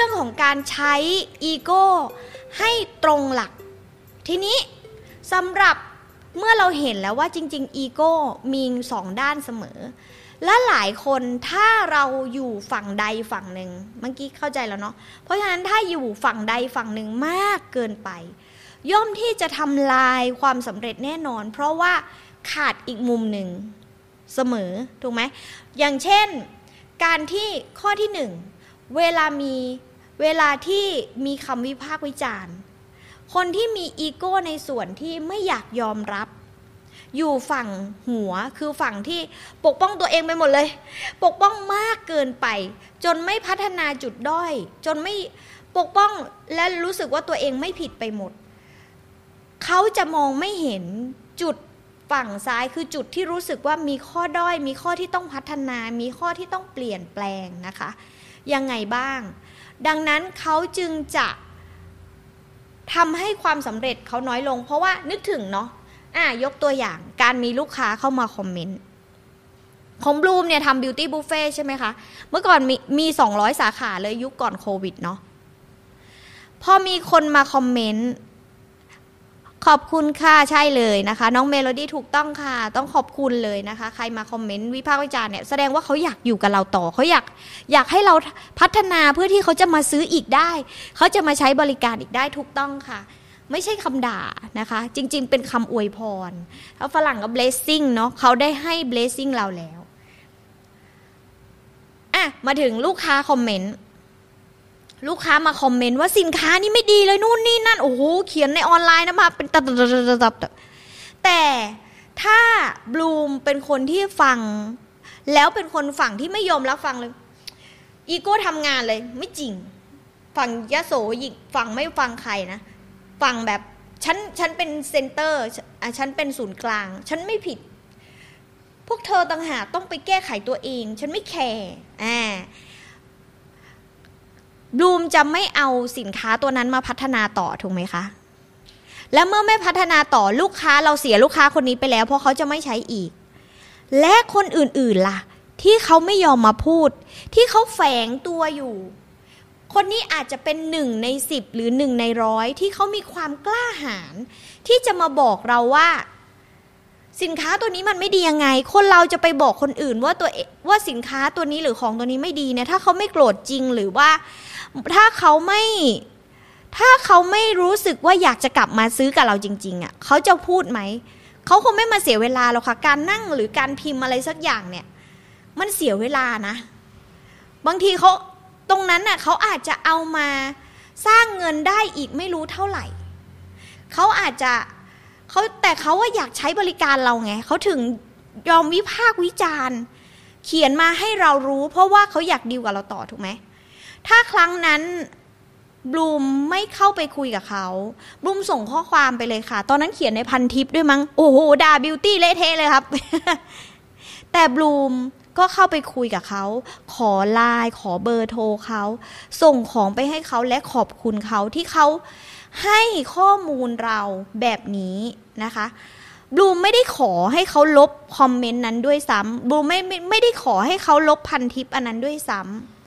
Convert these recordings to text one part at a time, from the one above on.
รื่องของการใช้อีโก้ให้ตรงหลัก ทีนี้สำหรับเมื่อเราเห็นแล้วว่าจริง ๆ อีโก้มีสองด้านเสมอ และหลายคนถ้าเราอยู่ฝั่งใดฝั่งหนึ่งเมื่อกี้เข้าใจแล้วเนาะเพราะฉะนั้นถ้าอยู่ฝั่งใดฝั่งหนึ่งมากเกินไป ย่อมที่จะทำลายความสำเร็จแน่นอน เพราะว่าขาดอีกมุมหนึ่งเสมอถูกไหมอย่างเช่น การที่ข้อที่หนึ่งเวลามี เวลาที่มีคำวิพากษ์วิจารณ์ คนที่มีอีโก้ในส่วนที่ไม่อยากยอมรับ อยู่ฝั่งหัวคือฝั่งที่ปกป้องตัวเองไปหมดเลย ปกป้องมากเกินไป จนไม่พัฒนาจุดด้อย จนไม่ปกป้องและรู้สึกว่าตัวเองไม่ผิดไปหมด เขาจะมองไม่เห็นจุดฝั่งซ้ายคือจุดที่รู้สึกว่ามีข้อด้อย มีข้อที่ต้องพัฒนา มีข้อที่ต้องเปลี่ยนแปลงนะคะ ยังไงบ้าง ดังนั้นเขาจึงจะทำให้ความสำเร็จเขาน้อยลง เพราะว่านึกถึงเนาะอะยกตัวอย่างการมีลูกค้าเข้ามาคอมเมนต์ของบลูมเนี่ยทำ Beauty Buffet ใช่ไหมคะ เมื่อก่อนมีมีสองร้อยสาขาเลยยุคก่อนโควิดเนาะพอมีคนมา comment ขอบคุณค่ะ ใช่เลยนะคะ น้องเมโลดี้ถูกต้องค่ะ ต้องขอบคุณเลยนะคะ ใครมา comment วิพากษ์วิจารณ์เนี่ยแสดงว่าเขาอยากอยู่กับเราต่อเขาอยากอยากให้เราพัฒนาเพื่อที่เขาจะมาซื้ออีกได้ เขาจะมาใช้บริการอีกได้ถูกต้องค่ะ ไม่ใช่คำด่านะคะ จริง ๆ เป็นคำอวยพรแล้วฝรั่งก็ blessing เนาะเขาได้ให้ blessing เราแล้วอะมาถึงลูกค้าคอมเมนต์ ลูกค้ามาคอมเมนต์ว่าสินค้านี้ไม่ดีเลยนู่นนี่นั่นโอ้โหเขียนในออนไลน์นะมาเป็นตับตับแต่ถ้าบลูมเป็นคนที่ฟัง แล้วเป็นคนฝั่งที่ไม่ยอมรับฟังเลย อีโก้ทำงานเลยไม่จริง ฝั่งยะโสยิงฝั่งไม่ฟังใครนะฝั่งแบบฉันฉันเป็น center ฉันเป็นศูนย์กลาง ฉันไม่ผิด พวกเธอต่างหากต้องไปแก้ไขตัวเอง ฉันไม่ care อ่า บลูมจะไม่เอาสินค้าตัวนั้นมาพัฒนาต่อถูกไหมคะ แล้วเมื่อไม่พัฒนาต่อลูกค้าเราเสียลูกค้าคนนี้ไปแล้ว เพราะเขาจะไม่ใช้อีก และคนอื่นๆล่ะ ที่เขาไม่ยอมมาพูด ที่เขาแฝงตัวอยู่ คนนี้อาจจะเป็นหนึ่งในสิบหรือหนึ่งในร้อยที่เขามีความกล้าหาญที่จะมาบอกเราว่า สินค้าตัวนี้มันไม่ดียังไง คนเราจะไปบอกคนอื่นว่าตัวว่าสินค้าตัวนี้หรือของตัวนี้ไม่ดีเนี่ยถ้าเขาไม่โกรธจริงหรือว่า ถ้าเขาไม่ ถ้าเขาไม่รู้สึกว่าอยากจะกลับมาซื้อกับเราจริง ๆอะ่ะเขาจะพูดไหมเขาคงไม่มาเสียเวลาหรอกค่ะ การนั่งหรือการพิมพ์อะไรสักอย่างเนี่ย มันเสียเวลานะ บางทีเขาตรงนั้นน่ะเขาอาจจะเอามาสร้างเงินได้อีกไม่รู้เท่าไหร่ เขาอาจจะเขาแต่เขาว่าอยากใช้บริการเราไงเขาถึงยอมวิพากษ์วิจารณ์ เขียนมาให้เรารู้ เพราะว่าเขาอยากดีลกับเราต่อถูกไหม ถ้าครั้งนั้นบลูมไม่เข้าไปคุยกับเขาบลูมส่งข้อความไปเลยค่ะ ตอนนั้นเขียนในพันทิปด้วยมั้ง โอ้โหด่าบิวตี้เละเทะเลยครับ แต่บลูมก็เข้าไปคุยกับเขา ขอไลน์ขอเบอร์โทรเขา ส่งของไปให้เขาและขอบคุณเขาที่เขาให้ข้อมูลเราแบบนี้นะคะบลูมไม่ได้ขอให้เขาลบคอมเมนต์นั้นด้วยซ้ำบลูมไม่ไม่ได้ขอให้เขาลบพันทิปอันนั้นด้วยซ้ำ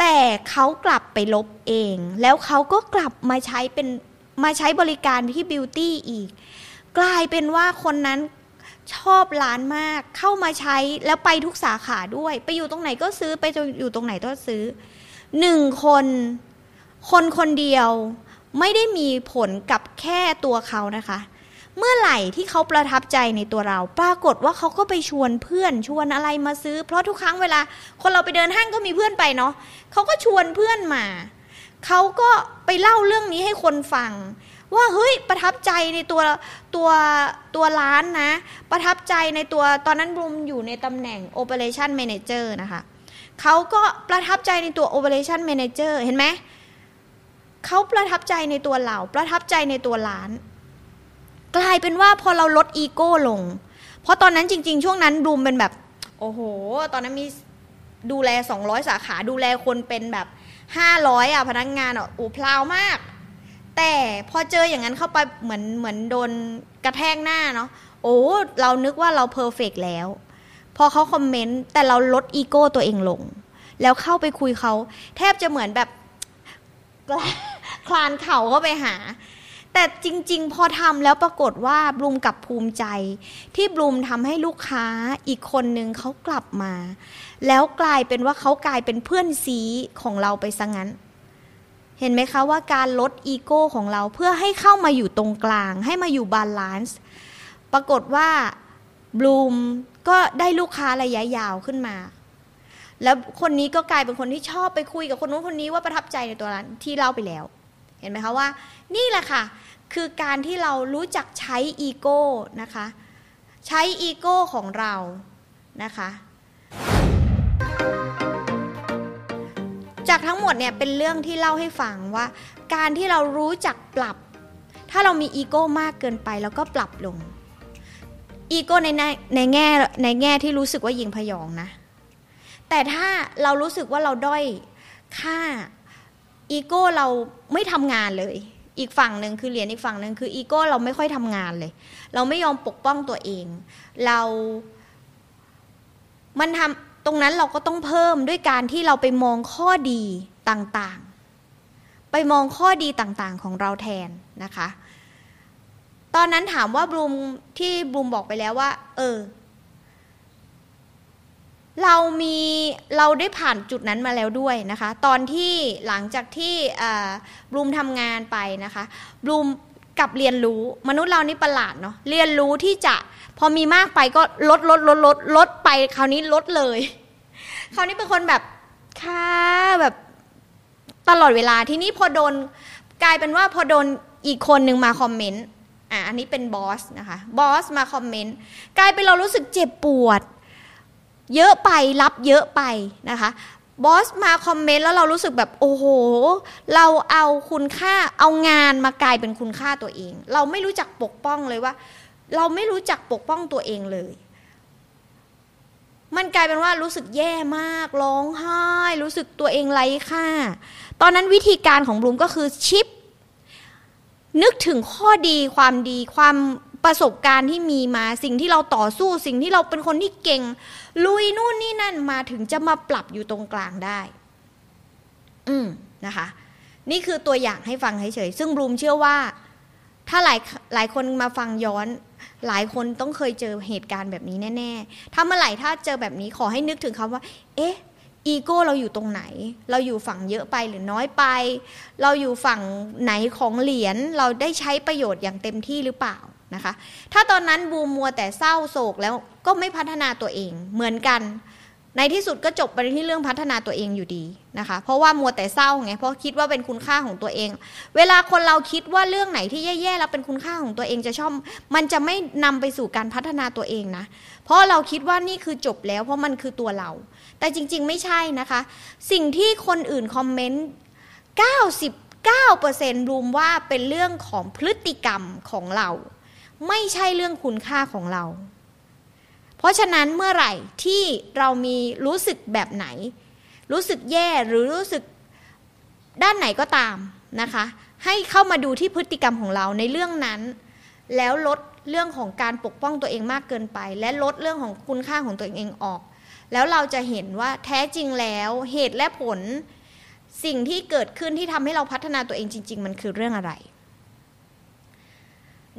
แต่เขากลับไปลบเอง แล้วเขาก็กลับมาใช้เป็นมาใช้บริการที่บิวตี้อีก กลายเป็นว่าคนนั้นชอบร้านมากเข้ามาใช้แล้วไปทุกสาขาด้วย ไปอยู่ตรงไหนก็ซื้อไปอยู่ตรงไหนก็ซื้อหนึ่งคน คนคนเดียวไม่ได้มีผลกับแค่ตัวเขานะคะ เมื่อไหร่ที่เขาประทับใจในตัวเรา ปรากฏว่าเขาก็ไปชวนเพื่อนชวนอะไรมาซื้อ เพราะทุกครั้งเวลา คนเราไปเดินห้างก็มีเพื่อนไปเนาะเขาก็ชวนเพื่อนมา เขาก็ไปเล่าเรื่องนี้ให้คนฟัง ว่าเฮ้ยประทับใจในตัวตัวตัวร้านนะ ประทับใจในตัวตอนนั้นบลูมอยู่ในตำแหน่ง Operation Manager นะคะเขาก็ประทับใจในตัว Operation Manager เห็นไหมเขาประทับใจในตัวเรา ประทับใจในตัวร้าน กลายเป็นว่าพอเราลดอีโก้ลง เพราะตอนนั้นจริง ๆ ช่วงนั้นบลูมเป็นแบบ โอ้โห ตอนนั้นมีดูแล 200 สาขาดูแลคนเป็นแบบ 500 อะ พนักงานอะโอ้ proud มาก แต่พอเจออย่างนั้นเข้าไปเหมือนเหมือนโดนกระแทกหน้าเนาะโอ้เรานึกว่าเรา perfect แล้ว พอเขา comment แต่เราลดอีโก้ตัวเองลง แล้วเข้าไปคุยเขา แทบจะเหมือนแบบ คลานเข่าเข้าไปหา แต่จริง ๆ พอทำแล้วปรากฏว่าบลูมกลับภูมิใจ ที่บลูมทำให้ลูกค้าอีกคนนึงเขากลับมา แล้วกลายเป็นว่าเขากลายเป็นเพื่อนซีของเราไปซะงั้น เห็นไหมคะว่าการลดอีโก้ของเราเพื่อให้เข้ามาอยู่ตรงกลาง ให้มาอยู่ balance ปรากฏว่าบลูมก็ได้ลูกค้าระยะยาวขึ้นมา แล้วคนนี้ก็กลายเป็นคนที่ชอบไปคุยกับคนนู้นคนนี้ว่าประทับใจในตัวร้านที่เล่าไปแล้ว เห็นไหมคะว่า นี่แหละค่ะ คือการที่เรารู้จักใช้อีโก้นะคะ ใช้อีโก้ของเรานะคะจากทั้งหมดเนี่ยเป็นเรื่องที่เล่าให้ฟังว่า การที่เรารู้จักปรับ ถ้าเรามีอีโก้มากเกินไปแล้วก็ปรับลงอีโก้ในในในแง่ในแง่ที่รู้สึกว่ายิงพยองนะ แต่ถ้าเรารู้สึกว่าเราด้อยค่า อีโก้เราไม่ทำงานเลย อีกฝั่งหนึ่งคือเหรียญอีกฝั่งหนึ่งคืออีโก้เราไม่ค่อยทำงานเลย เราไม่ยอมปกป้องตัวเอง เรา มันทำตรงนั้นเราก็ต้องเพิ่มด้วยการที่เราไปมองข้อดีต่างๆ ไปมองข้อดีต่างๆของเราแทนนะคะ ตอนนั้นถามว่าบลูมที่บลูมบอกไปแล้วว่า เออ เรามีเราได้ผ่านจุดนั้นมาแล้วด้วยนะคะ ตอนที่หลังจากที่บลูมทำงานไปนะคะบลูมกับเรียนรู้มนุษย์เรานี่ประหลาดเนาะเรียนรู้ที่จะพอมีมากไปก็ลดลดลดลดลดไปคราวนี้ลดเลย คราวนี้เป็นคนแบบค่ะแบบตลอดเวลาที่นี้พอโดนกลายเป็นว่าพอโดนอีกคนหนึ่งมาคอมเมนต์อะอันนี้เป็นบอสนะคะบอสมาคอมเมนต์กลายเป็นเรารู้สึกเจ็บปวด เยอะไปรับเยอะไปนะคะบอสมาคอมเมนต์แล้วเรารู้สึกแบบโอ้โห เราเอาคุณค่าเอางานมากลายเป็นคุณค่าตัวเอง เราไม่รู้จักปกป้องเลยว่า เราไม่รู้จักปกป้องตัวเองเลย มันกลายเป็นว่ารู้สึกแย่มากร้องไห้ รู้สึกตัวเองไร้ค่า ตอนนั้นวิธีการของบลูมก็คือชิป นึกถึงข้อดีความดีความ ประสบการณ์ที่มีมาสิ่งที่เราต่อสู้สิ่งที่เราเป็นคนที่เก่ง ลุยนู่นนี่นั่นมาถึงจะมาปรับอยู่ตรงกลางได้ อืมนะคะ นี่คือตัวอย่างให้ฟังเฉยๆซึ่งบลูมเชื่อว่า ถ้าหลายหลายคนมาฟังย้อน หลายคนต้องเคยเจอเหตุการณ์แบบนี้แน่ ๆ ถ้าเมื่อไหร่ถ้าเจอแบบนี้ขอให้นึกถึงคำว่า เอ๊ะอีโก้เราอยู่ตรงไหน เราอยู่ฝั่งเยอะไปหรือน้อยไป เราอยู่ฝั่งไหนของเหรียญ เราได้ใช้ประโยชน์อย่างเต็มที่หรือเปล่า นะคะ ถ้าตอนนั้นบูมมัวแต่เศร้าโศกแล้วก็ไม่พัฒนาตัวเองเหมือนกัน ในที่สุดก็จบไปที่เรื่องพัฒนาตัวเองอยู่ดีนะคะ เพราะว่ามัวแต่เศร้าไงเพราะคิดว่าเป็นคุณค่าของตัวเอง เวลาคนเราคิดว่าเรื่องไหนที่แย่ๆแล้วเป็นคุณค่าของตัวเองจะชอบมันจะไม่นำไปสู่การพัฒนาตัวเองนะเพราะเราคิดว่านี่คือจบแล้ว เพราะมันคือตัวเรา แต่จริงๆไม่ใช่นะคะ สิ่งที่คนอื่นคอมเมนต์99%รวมว่าเป็นเรื่องของพฤติกรรมของเรา ไม่ใช่เรื่องคุณค่าของเรา เพราะฉะนั้นเมื่อไหร่ที่เรามีรู้สึกแบบไหน รู้สึกแย่หรือรู้สึกด้านไหนก็ตามนะคะ ให้เข้ามาดูที่พฤติกรรมของเราในเรื่องนั้น แล้วลดเรื่องของการปกป้องตัวเองมากเกินไป และลดเรื่องของคุณค่าของตัวเองออก แล้วเราจะเห็นว่าแท้จริงแล้วเหตุและผลสิ่งที่เกิดขึ้นที่ทำให้เราพัฒนาตัวเองจริง ๆ มันคือเรื่องอะไร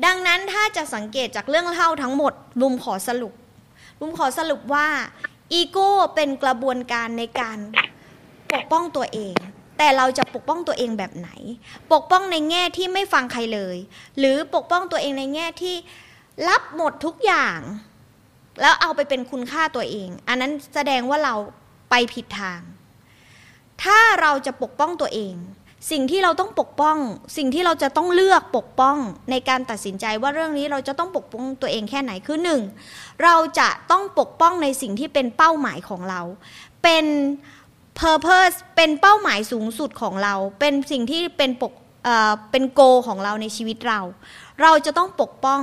ดังนั้นถ้าจะสังเกตจากเรื่องเล่าทั้งหมดลุมขอสรุป ลุมขอสรุปว่าอีโก้เป็นกระบวนการในการปกป้องตัวเอง แต่เราจะปกป้องตัวเองแบบไหน ปกป้องในแง่ที่ไม่ฟังใครเลย หรือปกป้องตัวเองในแง่ที่รับหมดทุกอย่าง แล้วเอาไปเป็นคุณค่าตัวเอง อันนั้นแสดงว่าเราไปผิดทาง ถ้าเราจะปกป้องตัวเอง สิ่งที่เราต้องปกป้อง สิ่งที่เราจะต้องเลือกปกป้องในการตัดสินใจว่าเรื่องนี้เราจะต้องปกป้องตัวเองแค่ไหนคือหนึ่งเราจะต้องปกป้องในสิ่งที่เป็นเป้าหมายของเรา เป็น purpose เป็นเป้าหมายสูงสุดของเรา เป็นสิ่งที่เป็นปกเอ่อเป็นโกของเราในชีวิตเรา เราจะต้องปกป้อง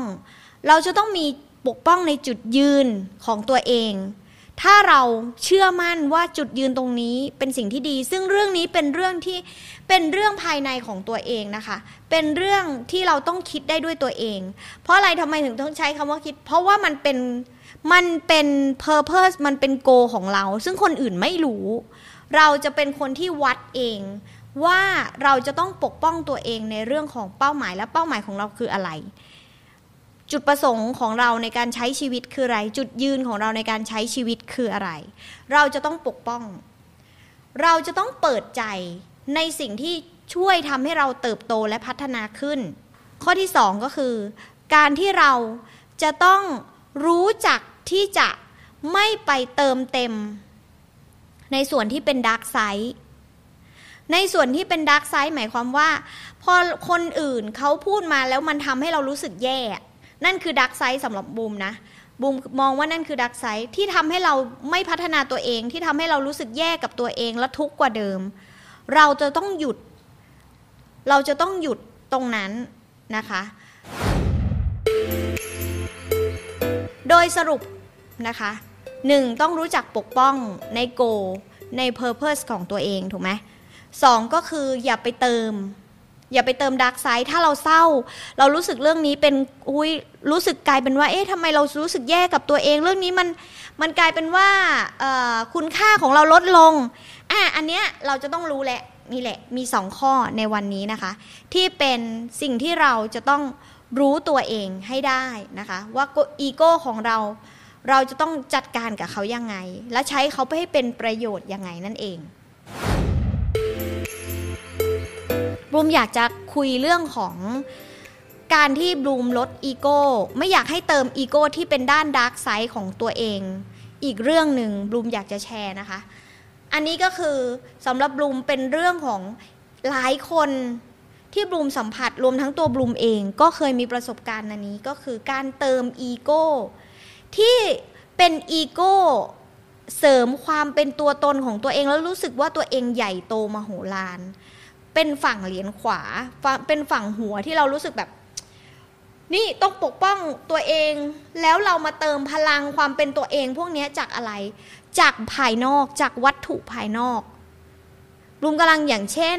เราจะต้องมีปกป้องในจุดยืนของตัวเอง ถ้าเราเชื่อมั่นว่าจุดยืนตรงนี้เป็นสิ่งที่ดี ซึ่งเรื่องนี้เป็นเรื่องที่เป็นเรื่องภายในของตัวเองนะคะ เป็นเรื่องที่เราต้องคิดได้ด้วยตัวเอง เพราะอะไรทำไมถึงต้องใช้คำว่าคิด เพราะว่ามันเป็นมันเป็น purpose มันเป็น goal ของเรา ซึ่งคนอื่นไม่รู้ เราจะเป็นคนที่วัดเองว่าเราจะต้องปกป้องตัวเองในเรื่องของเป้าหมายและเป้าหมายของเราคืออะไร จุดประสงค์ของเราในการใช้ชีวิตคืออะไร จุดยืนของเราในการใช้ชีวิตคืออะไร เราจะต้องปกป้อง เราจะต้องเปิดใจในสิ่งที่ช่วยทำให้เราเติบโตและพัฒนาขึ้น ข้อที่สองก็คือ การที่เราจะต้องรู้จักที่จะไม่ไปเติมเต็ม ในส่วนที่เป็น dark side ในส่วนที่เป็น dark side หมายความว่า พอคนอื่นเขาพูดมาแล้วมันทำให้เรารู้สึกแย่ นั่นคือ dark side สำหรับบูมนะบูมมองว่านั่นคือ dark side ที่ทำให้เราไม่พัฒนาตัวเองที่ทำให้เรารู้สึกแย่กับตัวเองและทุกข์กว่าเดิม เราจะต้องหยุด เราจะต้องหยุดตรงนั้นนะคะ โดยสรุปนะคะหนึ่งต้องรู้จักปกป้องในโกใน Purpose ของตัวเองถูกไหมสองก็คืออย่าไปเติม อย่าไปเติมดาร์กไซด์ถ้าเราเศร้า เรารู้สึกเรื่องนี้เป็นอุ้ยรู้สึกกลายเป็นว่า เอ๊ะทำไมเรารู้สึกแย่กับตัวเอง เรื่องนี้มันมันกลายเป็นว่าคุณค่าของเราลดลงอะอันเนี้ยเราจะต้องรู้แหละนี่แหละมีสองข้อในวันนี้นะคะ ที่เป็นสิ่งที่เราจะต้องรู้ตัวเองให้ได้นะคะ ว่าอีโก้ของเรา เราจะต้องจัดการกับเขายังไง และใช้เขาไปให้เป็นประโยชน์ยังไงนั่นเอง บลูมอยากจะคุยเรื่องของการที่บลูมลดอีโก้ไม่อยากให้เติมอีโก้ที่เป็นด้าน dark side ของตัวเอง อีกเรื่องหนึ่งบลูมอยากจะแชร์นะคะ อันนี้ก็คือสำหรับบลูมเป็นเรื่องของหลายคนที่บลูมสัมผัสรวมทั้งตัวบลูมเองก็เคยมีประสบการณ์อันนี้ก็คือการเติมอีโก้ที่เป็นอีโก้เสริมความเป็นตัวตนของตัวเองแล้วรู้สึกว่าตัวเองใหญ่โตมโหฬาร เป็นฝั่งเหรียญขวา เป็นฝั่งหัวที่เรารู้สึกแบบ นี่ต้องปกป้องตัวเอง แล้วเรามาเติมพลังความเป็นตัวเองพวกนี้จากอะไร จากภายนอกจากวัตถุภายนอกรุมกำลังอย่างเช่น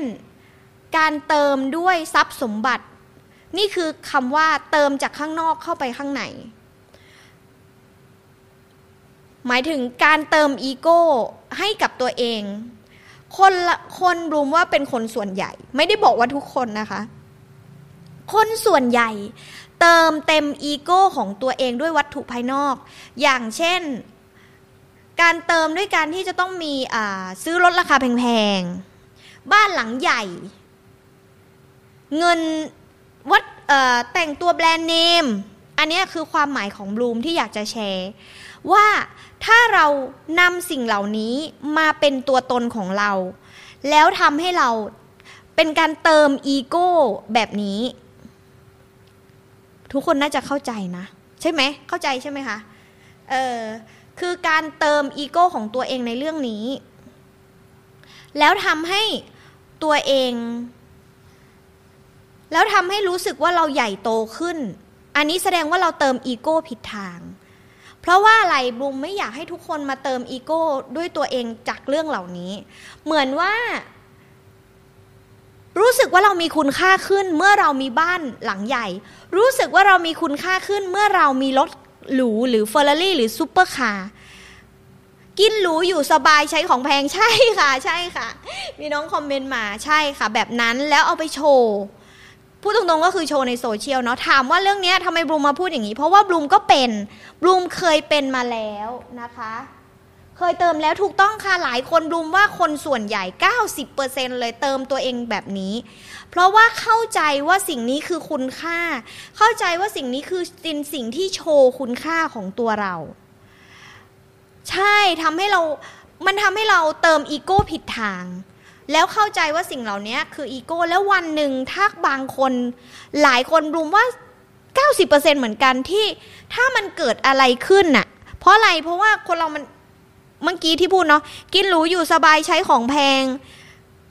การเติมด้วยทรัพย์สมบัติ นี่คือคำว่าเติมจากข้างนอกเข้าไปข้างในหมายถึงการเติมอีโก้ให้กับตัวเอง คนละคนรูมว่าเป็นคนส่วนใหญ่ ไม่ได้บอกว่าทุกคนนะคะ คนส่วนใหญ่ เติมเต็มอีโก้ของตัวเองด้วยวัตถุภายนอก อย่างเช่น การเติมด้วยการที่จะต้องมีซื้อรถราคาแพงๆ บ้านหลังใหญ่ เงินวัดแต่งตัวแบรนด์เนม อันนี้คือความหมายของบลูมที่อยากจะแชร์ ว่า ถ้าเรานำสิ่งเหล่านี้มาเป็นตัวตนของเรา แล้วทำให้เราเป็นการเติมอีโก้แบบนี้ ทุกคนน่าจะเข้าใจนะ ใช่ไหม เข้าใจใช่ไหมคะ เออคือการเติมอีโก้ของตัวเองในเรื่องนี้ แล้วทำให้ตัวเอง แล้วทำให้รู้สึกว่าเราใหญ่โตขึ้น อันนี้แสดงว่าเราเติมอีโก้ผิดทาง ราะว่าอะไรบูมไม่อยากให้ทุกคนมาเติมอีโก้ด้วยตัวเองจากเรื่องเหล่านี้ เหมือนว่า รู้สึกว่าเรามีคุณค่าขึ้นเมื่อเรามีบ้านหลังใหญ่ รู้สึกว่าเรามีคุณค่าขึ้นเมื่อเรามีรถหรูหรือเฟอร์รารี่หรือซูเปอร์คาร์กินหรูอยู่สบายใช้ของแพงใช่ค่ะ ใช่ค่ะ มีน้องคอมเมนต์มาใช่ค่ะ แบบนั้นแล้วเอาไปโชว์ พูดตรงๆก็คือโชว์ในโซเชียลเนาะถามว่าเรื่องนี้ทำไมบลูมมาพูดอย่างนี้ เพราะว่าบลูมก็เป็นบลูมเคยเป็นมาแล้วนะคะ เคยเติมแล้วถูกต้องค่ะหลายคนบลูมว่าคนส่วนใหญ่ 90%เลยเติมตัวเองแบบนี้ เพราะว่าเข้าใจว่าสิ่งนี้คือคุณค่า เข้าใจว่าสิ่งนี้คือเป็นสิ่งที่โชว์คุณค่าของตัวเรา ใช่ทำให้เรามันทำให้เราเติมอีโก้ผิดทาง แล้วเข้าใจว่าสิ่งเหล่านี้คืออีโก้แล้ววันหนึ่งถ้าบางคน หลายคนรุมว่า 90%เหมือนกันที่ถ้ามันเกิดอะไรขึ้นน่ะ เพราะอะไรเพราะว่าคนเรามันเมื่อกี้ที่พูดเนาะกินหรูอยู่สบายใช้ของแพง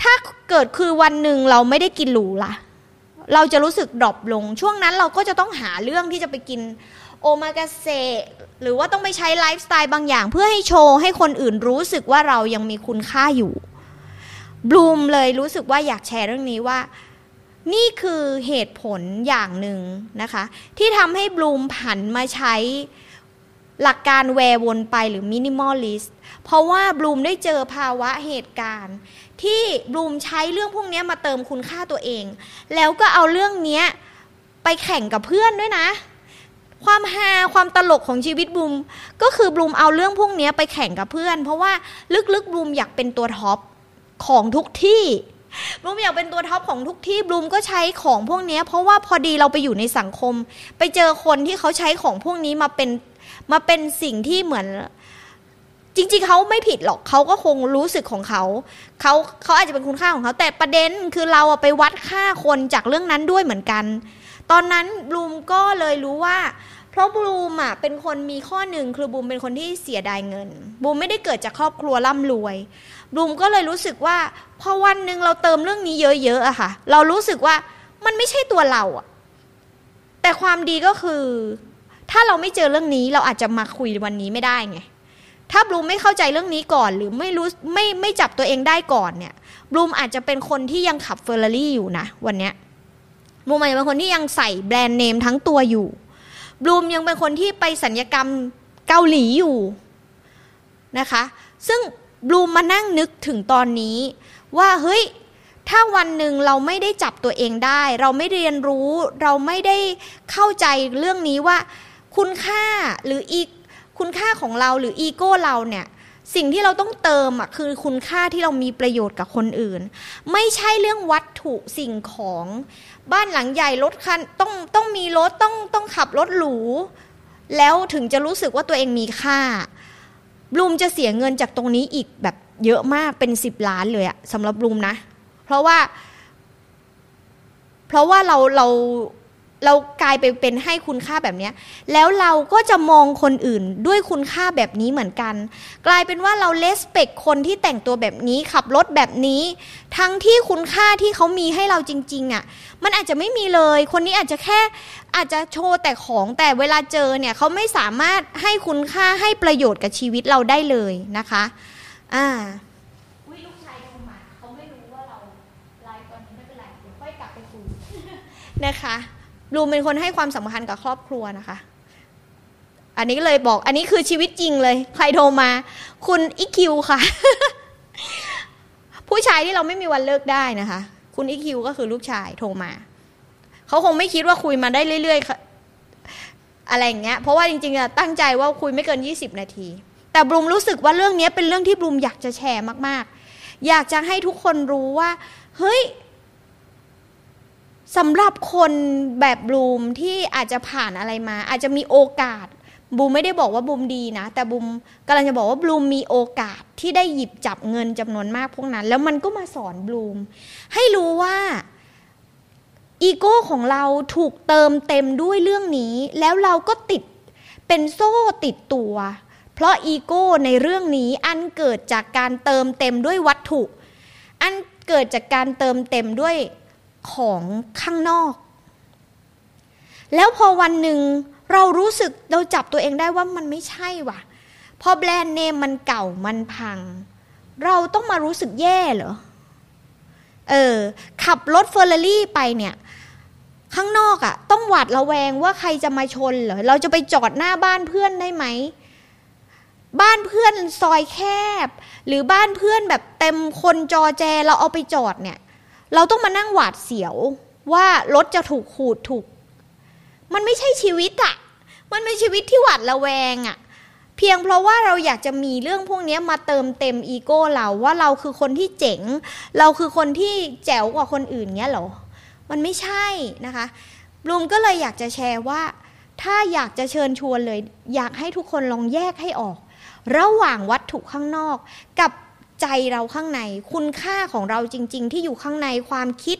ถ้าเกิดคือวันหนึ่งเราไม่ได้กินหรูล่ะ เราจะรู้สึกดรอปลง ช่วงนั้นเราก็จะต้องหาเรื่องที่จะไปกินโอมากาเซหรือว่าต้องไปใช้ไลฟ์สไตล์บางอย่าง เพื่อให้โชว์ให้คนอื่นรู้สึกว่าเรายังมีคุณค่าอยู่ บลูมเลยรู้สึกว่าอยากแชร์เรื่องนี้ว่า นี่คือเหตุผลอย่างหนึ่งนะคะ ที่ทำให้บลูมผันมาใช้หลักการ wear วนไปหรือ minimalist เพราะว่าบลูมได้เจอภาวะเหตุการณ์ ที่บลูมใช้เรื่องพวกนี้มาเติมคุณค่าตัวเอง แล้วก็เอาเรื่องนี้ไปแข่งกับเพื่อนด้วยนะ ความฮาความตลกของชีวิตบลูมก็คือบลูมเอาเรื่องพวกนี้ไปแข่งกับเพื่อน เพราะว่าลึกๆบลูมอยากเป็นตัวท็อป ของทุกที่บลูมอยากเป็นตัวท็อปของทุกที่บลูมก็ใช้ของพวกนี้เพราะว่าพอดีเราไปอยู่ในสังคม ไปเจอคนที่เขาใช้ของพวกนี้มาเป็นมาเป็นสิ่งที่เหมือน จริง ๆเขาไม่ผิดหรอกเขาก็คงรู้สึกของเขาเขาเขาอาจจะเป็นคุณค่าของเขา แต่ประเด็นคือเราไปวัดค่าคนจากเรื่องนั้นด้วยเหมือนกัน ตอนนั้นบลูมก็เลยรู้ว่า ราะบูมอะเป็นคนมีข้อหนึ่งคือบูมเป็นคนที่เสียดายเงิน บูมไม่ได้เกิดจากครอบครัวร่ำรวย บูมก็เลยรู้สึกว่าพอวันหนึ่งเราเติมเรื่องนี้เยอะๆอะค่ะ เรารู้สึกว่ามันไม่ใช่ตัวเราอะแต่ความดีก็คือ ถ้าเราไม่เจอเรื่องนี้เราอาจจะมาคุยวันนี้ไม่ได้ไงถ้าบลูมไม่เข้าใจเรื่องนี้ก่อนหรือไม่รู้ไม่ไม่จับตัวเองได้ก่อนเนี่ยบลูมอาจจะเป็นคนที่ยังขับเฟอร์รารี่อยู่นะวันเนี้ยบลูมอาจจะเป็นคนที่ยังใส่แบรนด์เนมทั้งตัวอยู่ บลูมยังเป็นคนที่ไปสัญญกรรมเกาหลีอยู่นะคะ ซึ่งบลูมมานั่งนึกถึงตอนนี้ ว่าเฮ้ยถ้าวันหนึ่งเราไม่ได้จับตัวเองได้ เราไม่เรียนรู้ เราไม่ได้เข้าใจเรื่องนี้ว่า คุณค่าหรืออีคุณค่าของเราหรืออีโก้เราเนี่ยสิ่งที่เราต้องเติมอะคือคุณค่าที่เรามีประโยชน์กับคนอื่น ไม่ใช่เรื่องวัตถุสิ่งของ บ้านหลังใหญ่รถคันต้องต้องมีรถต้องต้องขับรถหรู แล้วถึงจะรู้สึกว่าตัวเองมีค่าบลูมจะเสียเงินจากตรงนี้อีกแบบเยอะมากเป็นสิบล้านเลยอะสำหรับบลูมนะ เพราะว่า เพราะว่าเราเรา เรากลายไปเป็นให้คุณค่าแบบนี้แล้วเราก็จะมองคนอื่นด้วยคุณค่าแบบนี้เหมือนกัน กลายเป็นว่าเราเลสเปกคนที่แต่งตัวแบบนี้ขับรถแบบนี้ ทั้งที่คุณค่าที่เขามีให้เราจริง ๆอะ่ะ มันอาจจะไม่มีเลย คนนี้อาจจะแค่อาจจะโชว์แต่ของแต่เวลาเจอเนี่ยเขาไม่สามารถให้คุณค่าให้ประโยชน์กับชีวิตเราได้เลยนะคะอ่าอุ้ยลูกชายโทรมาเขาไม่รู้ว่าเราไลฟ์ตอนนี้ไม่เป็นไรเดี๋ยวค่อยกลับไปคุยนะคะ ลูมเป็นคนให้ความสำคัญกับครอบครัวนะคะ อันนี้เลยบอก อันนี้คือชีวิตจริงเลย ใครโทรมา คุณอีคิวค่ะ ผู้ชายที่เราไม่มีวันเลิกได้นะคะ คุณอีคิวก็คือลูกชายโทรมา เขาคงไม่คิดว่าคุยมาได้เรื่อยๆ อะไรอย่างเงี้ย เพราะว่าจริงๆตั้งใจว่าคุยไม่เกิน 20 นาที แต่บลูมรู้สึกว่าเรื่องนี้เป็นเรื่องที่บลูมอยากจะแชร์มากๆ อยากจะให้ทุกคนรู้ว่า เฮ้ย สำหรับคนแบบบูมที่อาจจะผ่านอะไรมา อาจจะมีโอกาสบูมไม่ได้บอกว่าบูมดีนะ แต่บูมกำลังจะบอกว่าบูมมีโอกาสที่ได้หยิบจับเงินจำนวนมากพวกนั้น แล้วมันก็มาสอนบูมให้รู้ว่าอีโก้ของเราถูกเติมเต็มด้วยเรื่องนี้ แล้วเราก็ติดเป็นโซ่ติดตัว เพราะอีโก้ในเรื่องนี้อันเกิดจากการเติมเต็มด้วยวัตถุ อันเกิดจากการเติมเต็มด้วย ของข้างนอก แล้วพอวันหนึ่งเรารู้สึกเราจับตัวเองได้ว่ามันไม่ใช่ว่ะ พอแบรนด์เนมมันเก่ามันพัง เราต้องมารู้สึกแย่เหรอ เออ ขับรถเฟอร์รารี่ไปเนี่ย ข้างนอกอะ่ะ ต้องหวาดระแวงว่าใครจะมาชนเหรอ เราจะไปจอดหน้าบ้านเพื่อนได้ไหมบ้านเพื่อนซอยแคบ หรือบ้านเพื่อนแบบเต็มคนจอแจเราเอาไปจอดเนี่ย เราต้องมานั่งหวาดเสียวว่ารถจะถูกขูดถูก มันไม่ใช่ชีวิตอะมันเป็นชีวิตที่หวาดระแวงอะเพียงเพราะว่าเราอยากจะมีเรื่องพวกนี้มาเติมเต็มอีโก้เราว่าเราคือคนที่เจ๋ง เราคือคนที่แจ๋วกว่าคนอื่นเงี้ยหรอ มันไม่ใช่นะคะลูมก็เลยอยากจะแชร์ว่า ถ้าอยากจะเชิญชวนเลย อยากให้ทุกคนลองแยกให้ออก ระหว่างวัตถุข้างนอก กับ ใจเราข้างใน คุณค่าของเราจริง ๆ ที่อยู่ข้างในความคิด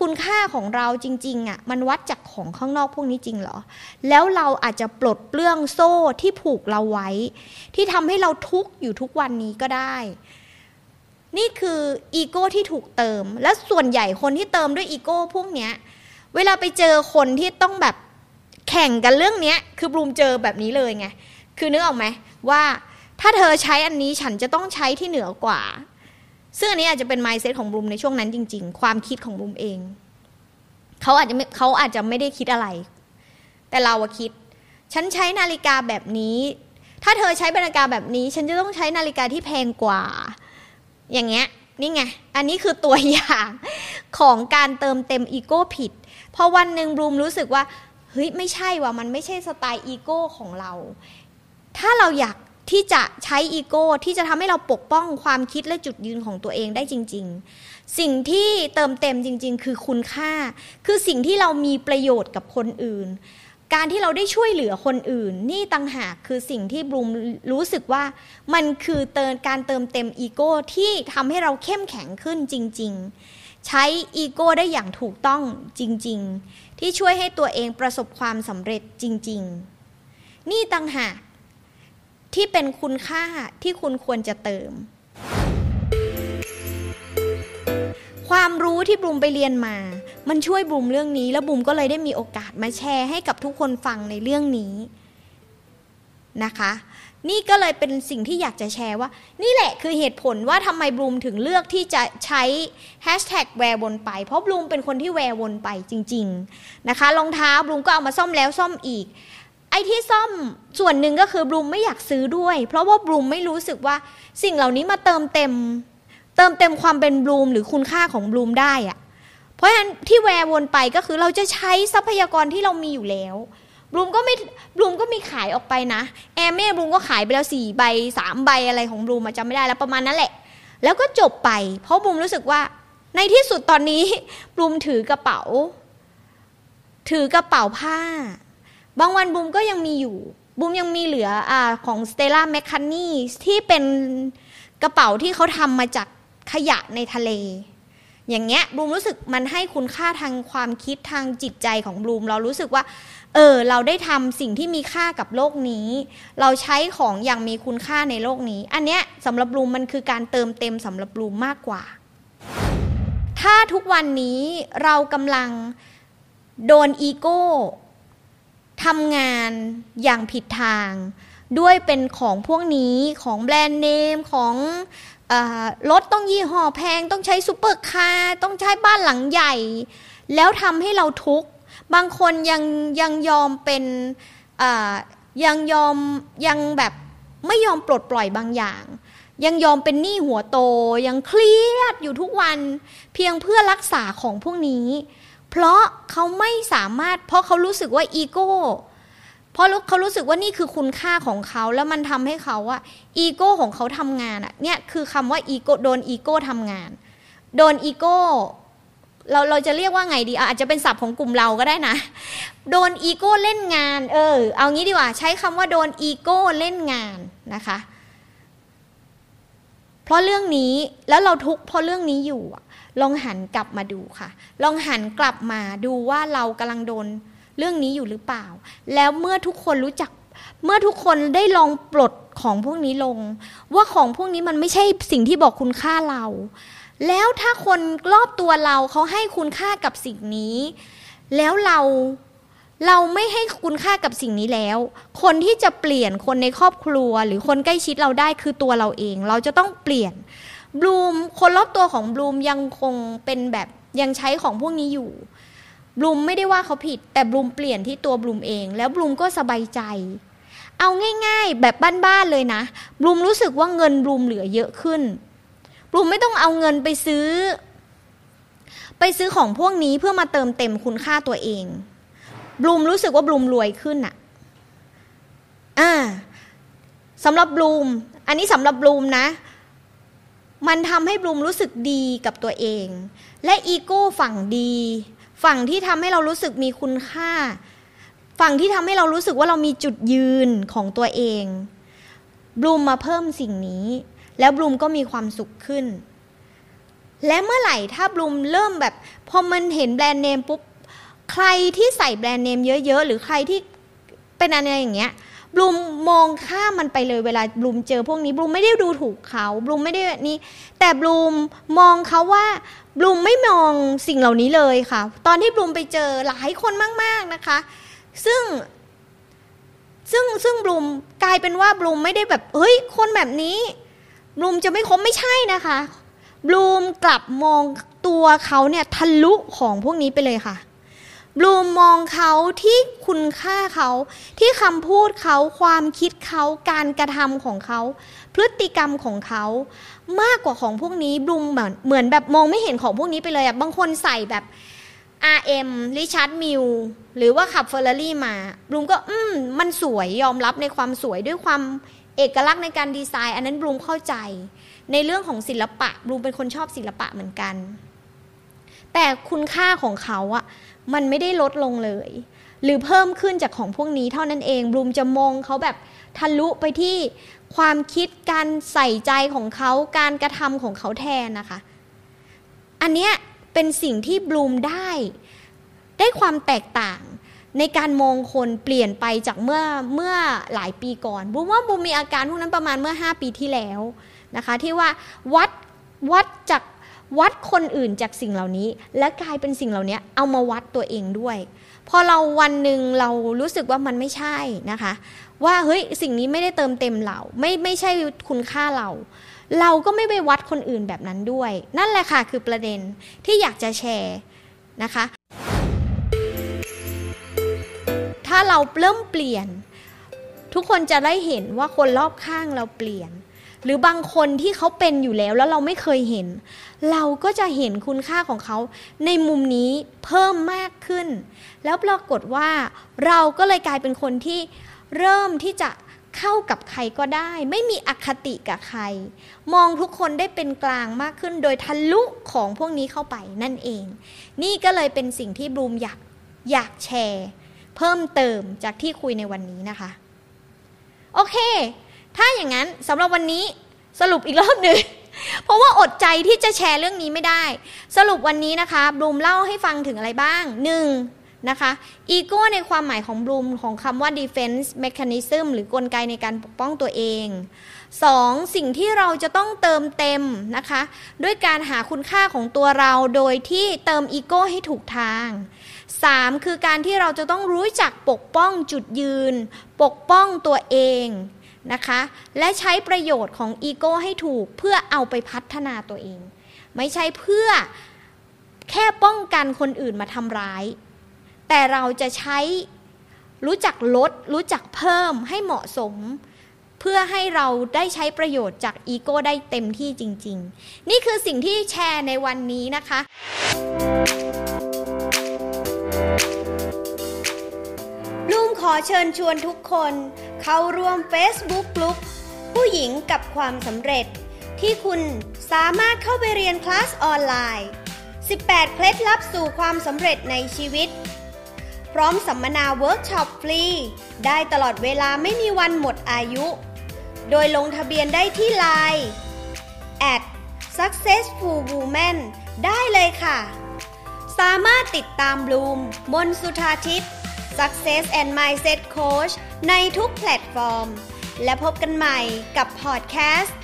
คุณค่าของเราจริงๆอะ่ะมันวัดจากของข้างนอกพวกนี้จริงเหรอ แล้วเราอาจจะปลดเปลื้องโซ่ที่ผูกเราไว้ ที่ทำให้เราทุกข์อยู่ทุกวันนี้ก็ได้ นี่คืออีโก้ที่ถูกเติม และส่วนใหญ่คนที่เติมด้วยอีโก้พวกเนี้ยเวลาไปเจอคนที่ต้องแบบแข่งกันเรื่องเนี้ย คือบลูมเจอแบบนี้เลยไง คือนึกออกไหมว่า ถ้าเธอใช้อันนี้ฉันจะต้องใช้ที่เหนือกว่า ซึ่งอันนี้อาจจะเป็น mindset ของบลูมในช่วงนั้นจริง ๆ ความคิดของบลูมเอง เขาอาจจะไม่เขาอาจจะไม่ได้คิดอะไร แต่เราอะคิด ฉันใช้นาฬิกาแบบนี้ ถ้าเธอใช้นาฬิกาแบบนี้ ฉันจะต้องใช้นาฬิกาที่แพงกว่า อย่างเงี้ย นี่ไง อันนี้คือตัวอย่างของการเติมเต็มอีโก้ผิด พอวันหนึ่งบลูมรู้สึกว่า เฮ้ย ไม่ใช่ว่ะ มันไม่ใช่สไตล์อีโก้ของเรา ถ้าเราอยาก ที่จะใช้อีโก้ที่จะทำให้เราปกป้องความคิดและจุดยืนของตัวเองได้จริง ๆ สิ่งที่เติมเต็มจริง ๆ คือคุณค่า คือสิ่งที่เรามีประโยชน์กับคนอื่น การที่เราได้ช่วยเหลือคนอื่น นี่ต่างหากคือสิ่งที่บลูมรู้สึกว่า มันคือเติมการเติมเต็มอีโก้ที่ทำให้เราเข้มแข็งขึ้นจริง ๆ ใช้อีโก้ได้อย่างถูกต้องจริง ๆ ที่ช่วยให้ตัวเองประสบความสำเร็จจริง ๆ นี่ต่างหาก ที่เป็นคุณค่าที่คุณควรจะเติม ความรู้ที่บุมไปเรียนมา มันช่วยบุมเรื่องนี้ แล้วบุมก็เลยได้มีโอกาสมาแชร์ให้กับทุกคนฟังในเรื่องนี้นะคะ นี่ก็เลยเป็นสิ่งที่อยากจะแชร์ว่า นี่แหละคือเหตุผลว่าทำไมบลูมถึงเลือกที่จะใช้แฮชแท็ก wear วนไป เพราะบลูมเป็นคนที่ wear วนไปจริง ๆ นะคะรองเท้าบลูมก็เอามาซ่อมแล้วซ่อมอีก อ้ที่ซ่อมส่วนหนึ่งก็คือบลูมไม่อยากซื้อด้วย เพราะว่าบลูมไม่รู้สึกว่าสิ่งเหล่านี้มาเติมเต็ม เติมเต็มความเป็นบลูมหรือคุณค่าของบลูมได้อะเพราะฉะนั้นที่ wear วนไปก็คือเราจะใช้ทรัพยากรที่เรามีอยู่แล้วบลูมก็ไม่บลูมก็มีขายออกไปนะแอร์เม่บลูมก็ขายไปแล้วสี่ใบสามใบอะไรของบลูมจำไม่ได้แล้วประมาณนั้นแหละ แล้วก็จบไป เพราะบลูมรู้สึกว่าในที่สุดตอนนี้บลูมถือกระเป๋า ถือกระเป๋าผ้า บางวันบูมก็ยังมีอยู่บูมยังมีเหลืออของสเตล่าแมคคานนี่ที่เป็นกระเป๋าที่เขาทำมาจากขยะในทะเล อย่างเงี้ยบูมรู้สึกมันให้คุณค่าทางความคิดทางจิตใจของบูมเรารู้สึกว่า เออ เราได้ทำสิ่งที่มีค่ากับโลกนี้ เราใช้ของอย่างมีคุณค่าในโลกนี้ อันเนี้ยสำหรับบูมมันคือการเติมเต็มสำหรับบูมมากกว่า ถ้าทุกวันนี้เรากำลังโดนอีโก้ ทำงานอย่างผิดทาง ด้วยเป็นของพวกนี้ของแบรนด์เนมของรถต้องยี่ห้อแพงต้องใช้ซูเปอร์คาร์ต้องใช้บ้านหลังใหญ่ แล้วทำให้เราทุกข์ บางคนยังยังยอมเป็นยังยอมยังแบบไม่ยอมปลดปล่อยบางอย่าง ยังยอมเป็นหนี้หัวโต ยังเครียดอยู่ทุกวัน เพียงเพื่อรักษาของพวกนี้ เพราะเขาไม่สามารถ เพราะเขารู้สึกว่าอีโก้เพราะเขารู้สึกว่านี่คือคุณค่าของเขาแล้วมันทำให้เขาอะอีโก้ของเขาทำงานอะเนี่ยคือคำว่าอีโก้โดนอีโก้ทำงาน โดนอีโก้เราเราจะเรียกว่าไงดีอาจจะเป็นศัพท์ของกลุ่มเราก็ได้นะ โดนอีโก้เล่นงาน เออ เอางี้ดีกว่า ใช้คำว่าโดนอีโก้เล่นงานนะคะ เพราะเรื่องนี้แล้วเราทุกข์เพราะเรื่องนี้อยู่ลองหันกลับมาดูค่ะ ลองหันกลับมาดูว่าเรากำลังโดนเรื่องนี้อยู่หรือเปล่า แล้วเมื่อทุกคนรู้จัก เมื่อทุกคนได้ลองปลดของพวกนี้ลง ว่าของพวกนี้มันไม่ใช่สิ่งที่บอกคุณค่าเรา แล้วถ้าคนรอบตัวเราเขาให้คุณค่ากับสิ่งนี้ แล้วเรา เราไม่ให้คุณค่ากับสิ่งนี้แล้ว คนที่จะเปลี่ยนคนในครอบครัว หรือคนใกล้ชิดเราได้คือตัวเราเอง เราจะต้องเปลี่ยนบลูมคนรอบตัวของบลูมยังคงเป็นแบบยังใช้ของพวกนี้อยู่บลูมไม่ได้ว่าเขาผิด แต่บลูมเปลี่ยนที่ตัวบลูมเอง แล้วบลูมก็สบายใจ เอาง่ายๆ แบบบ้านๆเลยนะบลูมรู้สึกว่าเงินบลูมเหลือเยอะขึ้นบลูมไม่ต้องเอาเงินไปซื้อ ไปซื้อของพวกนี้เพื่อมาเติมเต็มคุณค่าตัวเอง บลูมรู้สึกว่าบลูมรวยขึ้นอะอ่าสำหรับบลูม อันนี้สำหรับบลูมนะ มันทำให้บลูมรู้สึกดีกับตัวเอง และอีโก้ฝั่งดี ฝั่งที่ทำให้เรารู้สึกมีคุณค่า ฝั่งที่ทำให้เรารู้สึกว่าเรามีจุดยืนของตัวเอง บลูมมาเพิ่มสิ่งนี้ แล้วบลูมก็มีความสุขขึ้น และเมื่อไหร่ถ้าบลูมเริ่มแบบพอมันเห็นแบรนด์เนมปุ๊บ ใครที่ใส่แบรนด์เนมเยอะ ๆ หรือใครที่เป็นอะไรอย่างเงี้ยบลูมมองข้ามมันไปเลยเวลาบลูมเจอพวกนี้บลูมไม่ได้ดูถูกเขาบลูมไม่ได้นี่แต่บลูมมองเขาว่าบลูมไม่มองสิ่งเหล่านี้เลยค่ะ ตอนที่บลูมไปเจอหลายคนมาก ๆนะคะ ซึ่งซึ่งซึ่งบลูมกลายเป็นว่าบลูมไม่ได้แบบเฮ้ยคนแบบนี้บลูมจะไม่คบไม่ใช่นะคะบลูมกลับมองตัวเขาเนี่ยทะลุของพวกนี้ไปเลยค่ะ บลูมมองเขาที่คุณค่าเขา ที่คำพูดเขาความคิดเขาการกระทำของเขา พฤติกรรมของเขา มากกว่าของพวกนี้บลูมเหมือนเหมือนแบบมองไม่เห็นของพวกนี้ไปเลยอะบางคนใส่แบบ RM ริชาร์ดมิลหรือว่าขับเฟอร์รารี่มาบลูมก็อืมมันสวยยอมรับในความสวยด้วยความเอกลักษณ์ในการดีไซน์ อันนั้นบลูมเข้าใจ ในเรื่องของศิลปะบลูมเป็นคนชอบศิลปะเหมือนกัน แต่คุณค่าของเขาอะ มันไม่ได้ลดลงเลย หรือเพิ่มขึ้นจากของพวกนี้เท่านั้นเองบลูมจะมองเขาแบบทะลุไปที่ความคิดการใส่ใจของเขาการกระทำของเขาแทนนะคะ อันเนี้ยเป็นสิ่งที่บลูมได้ ได้ความแตกต่างในการมองคนเปลี่ยนไปจากเมื่อเมื่อหลายปีก่อนบูมว่าบูมมีอาการพวกนั้นประมาณเมื่อ 5 ปีที่แล้วนะคะ ที่ว่าวัดวัดจาก วัดคนอื่นจากสิ่งเหล่านี้ และกลายเป็นสิ่งเหล่านี้เอามาวัดตัวเองด้วย พอเราวันหนึ่งเรารู้สึกว่ามันไม่ใช่นะคะ ว่าเฮ้ยสิ่งนี้ไม่ได้เติมเต็มเราไม่ไม่ใช่คุณค่าเรา เราก็ไม่ไปวัดคนอื่นแบบนั้นด้วย นั่นแหละค่ะคือประเด็นที่อยากจะแชร์นะคะ ถ้าเราเริ่มเปลี่ยน ทุกคนจะได้เห็นว่าคนรอบข้างเราเปลี่ยน หรือบางคนที่เขาเป็นอยู่แล้วแล้วเราไม่เคยเห็น เราก็จะเห็นคุณค่าของเขาในมุมนี้เพิ่มมากขึ้น แล้วปรากฏว่าเราก็เลยกลายเป็นคนที่เริ่มที่จะเข้ากับใครก็ได้ ไม่มีอคติกับใคร มองทุกคนได้เป็นกลางมากขึ้น โดยทะลุของพวกนี้เข้าไปนั่นเอง นี่ก็เลยเป็นสิ่งที่บลูมอยากอยากแชร์ เพิ่มเติมจากที่คุยในวันนี้นะคะ โอเค ถ้าอย่างนั้นสำหรับวันนี้สรุปอีกรอบหนึ่ง เพราะว่าอดใจที่จะแชร์เรื่องนี้ไม่ได้ สรุปวันนี้นะคะบลูมเล่าให้ฟังถึงอะไรบ้างหนึ่งนะคะอีโก้ในความหมายของบลูมของคำว่า defense mechanism หรือกลไกในการปกป้องตัวเอง 2. สิ่งที่เราจะต้องเติมเต็มนะคะ ด้วยการหาคุณค่าของตัวเราโดยที่เติมอีโก้ให้ถูกทาง 3. คือการที่เราจะต้องรู้จักปกป้องจุดยืน ปกป้องตัวเอง นะคะ และใช้ประโยชน์ของอีโก้ให้ถูกเพื่อเอาไปพัฒนาตัวเอง ไม่ใช่เพื่อแค่ป้องกันคนอื่นมาทำร้าย แต่เราจะใช้รู้จักลด รู้จักเพิ่มให้เหมาะสม เพื่อให้เราได้ใช้ประโยชน์จากอีโก้ได้เต็มที่จริง ๆ นี่คือสิ่งที่แชร์ในวันนี้นะคะบลูมขอเชิญชวนทุกคน เข้าร่วม Facebook กลุ่มผู้หญิงกับความสำเร็จ ที่คุณสามารถเข้าไปเรียนคลาสออนไลน์ 18 เคล็ดลับสู่ความสำเร็จในชีวิต พร้อมสัมมนาเวิร์กช็อปฟรี ได้ตลอดเวลาไม่มีวันหมดอายุ โดยลงทะเบียนได้ที่ไลน์ at successful woman ได้เลยค่ะ สามารถติดตามบลูม มนสุธาทิพย์ Success and Mindset Coach ในทุกแพลตฟอร์ม และพบกันใหม่กับพอดแคสต์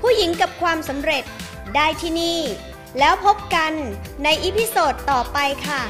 ผู้หญิงกับความสำเร็จได้ที่นี่ แล้วพบกันใน episode ต่อไปค่ะ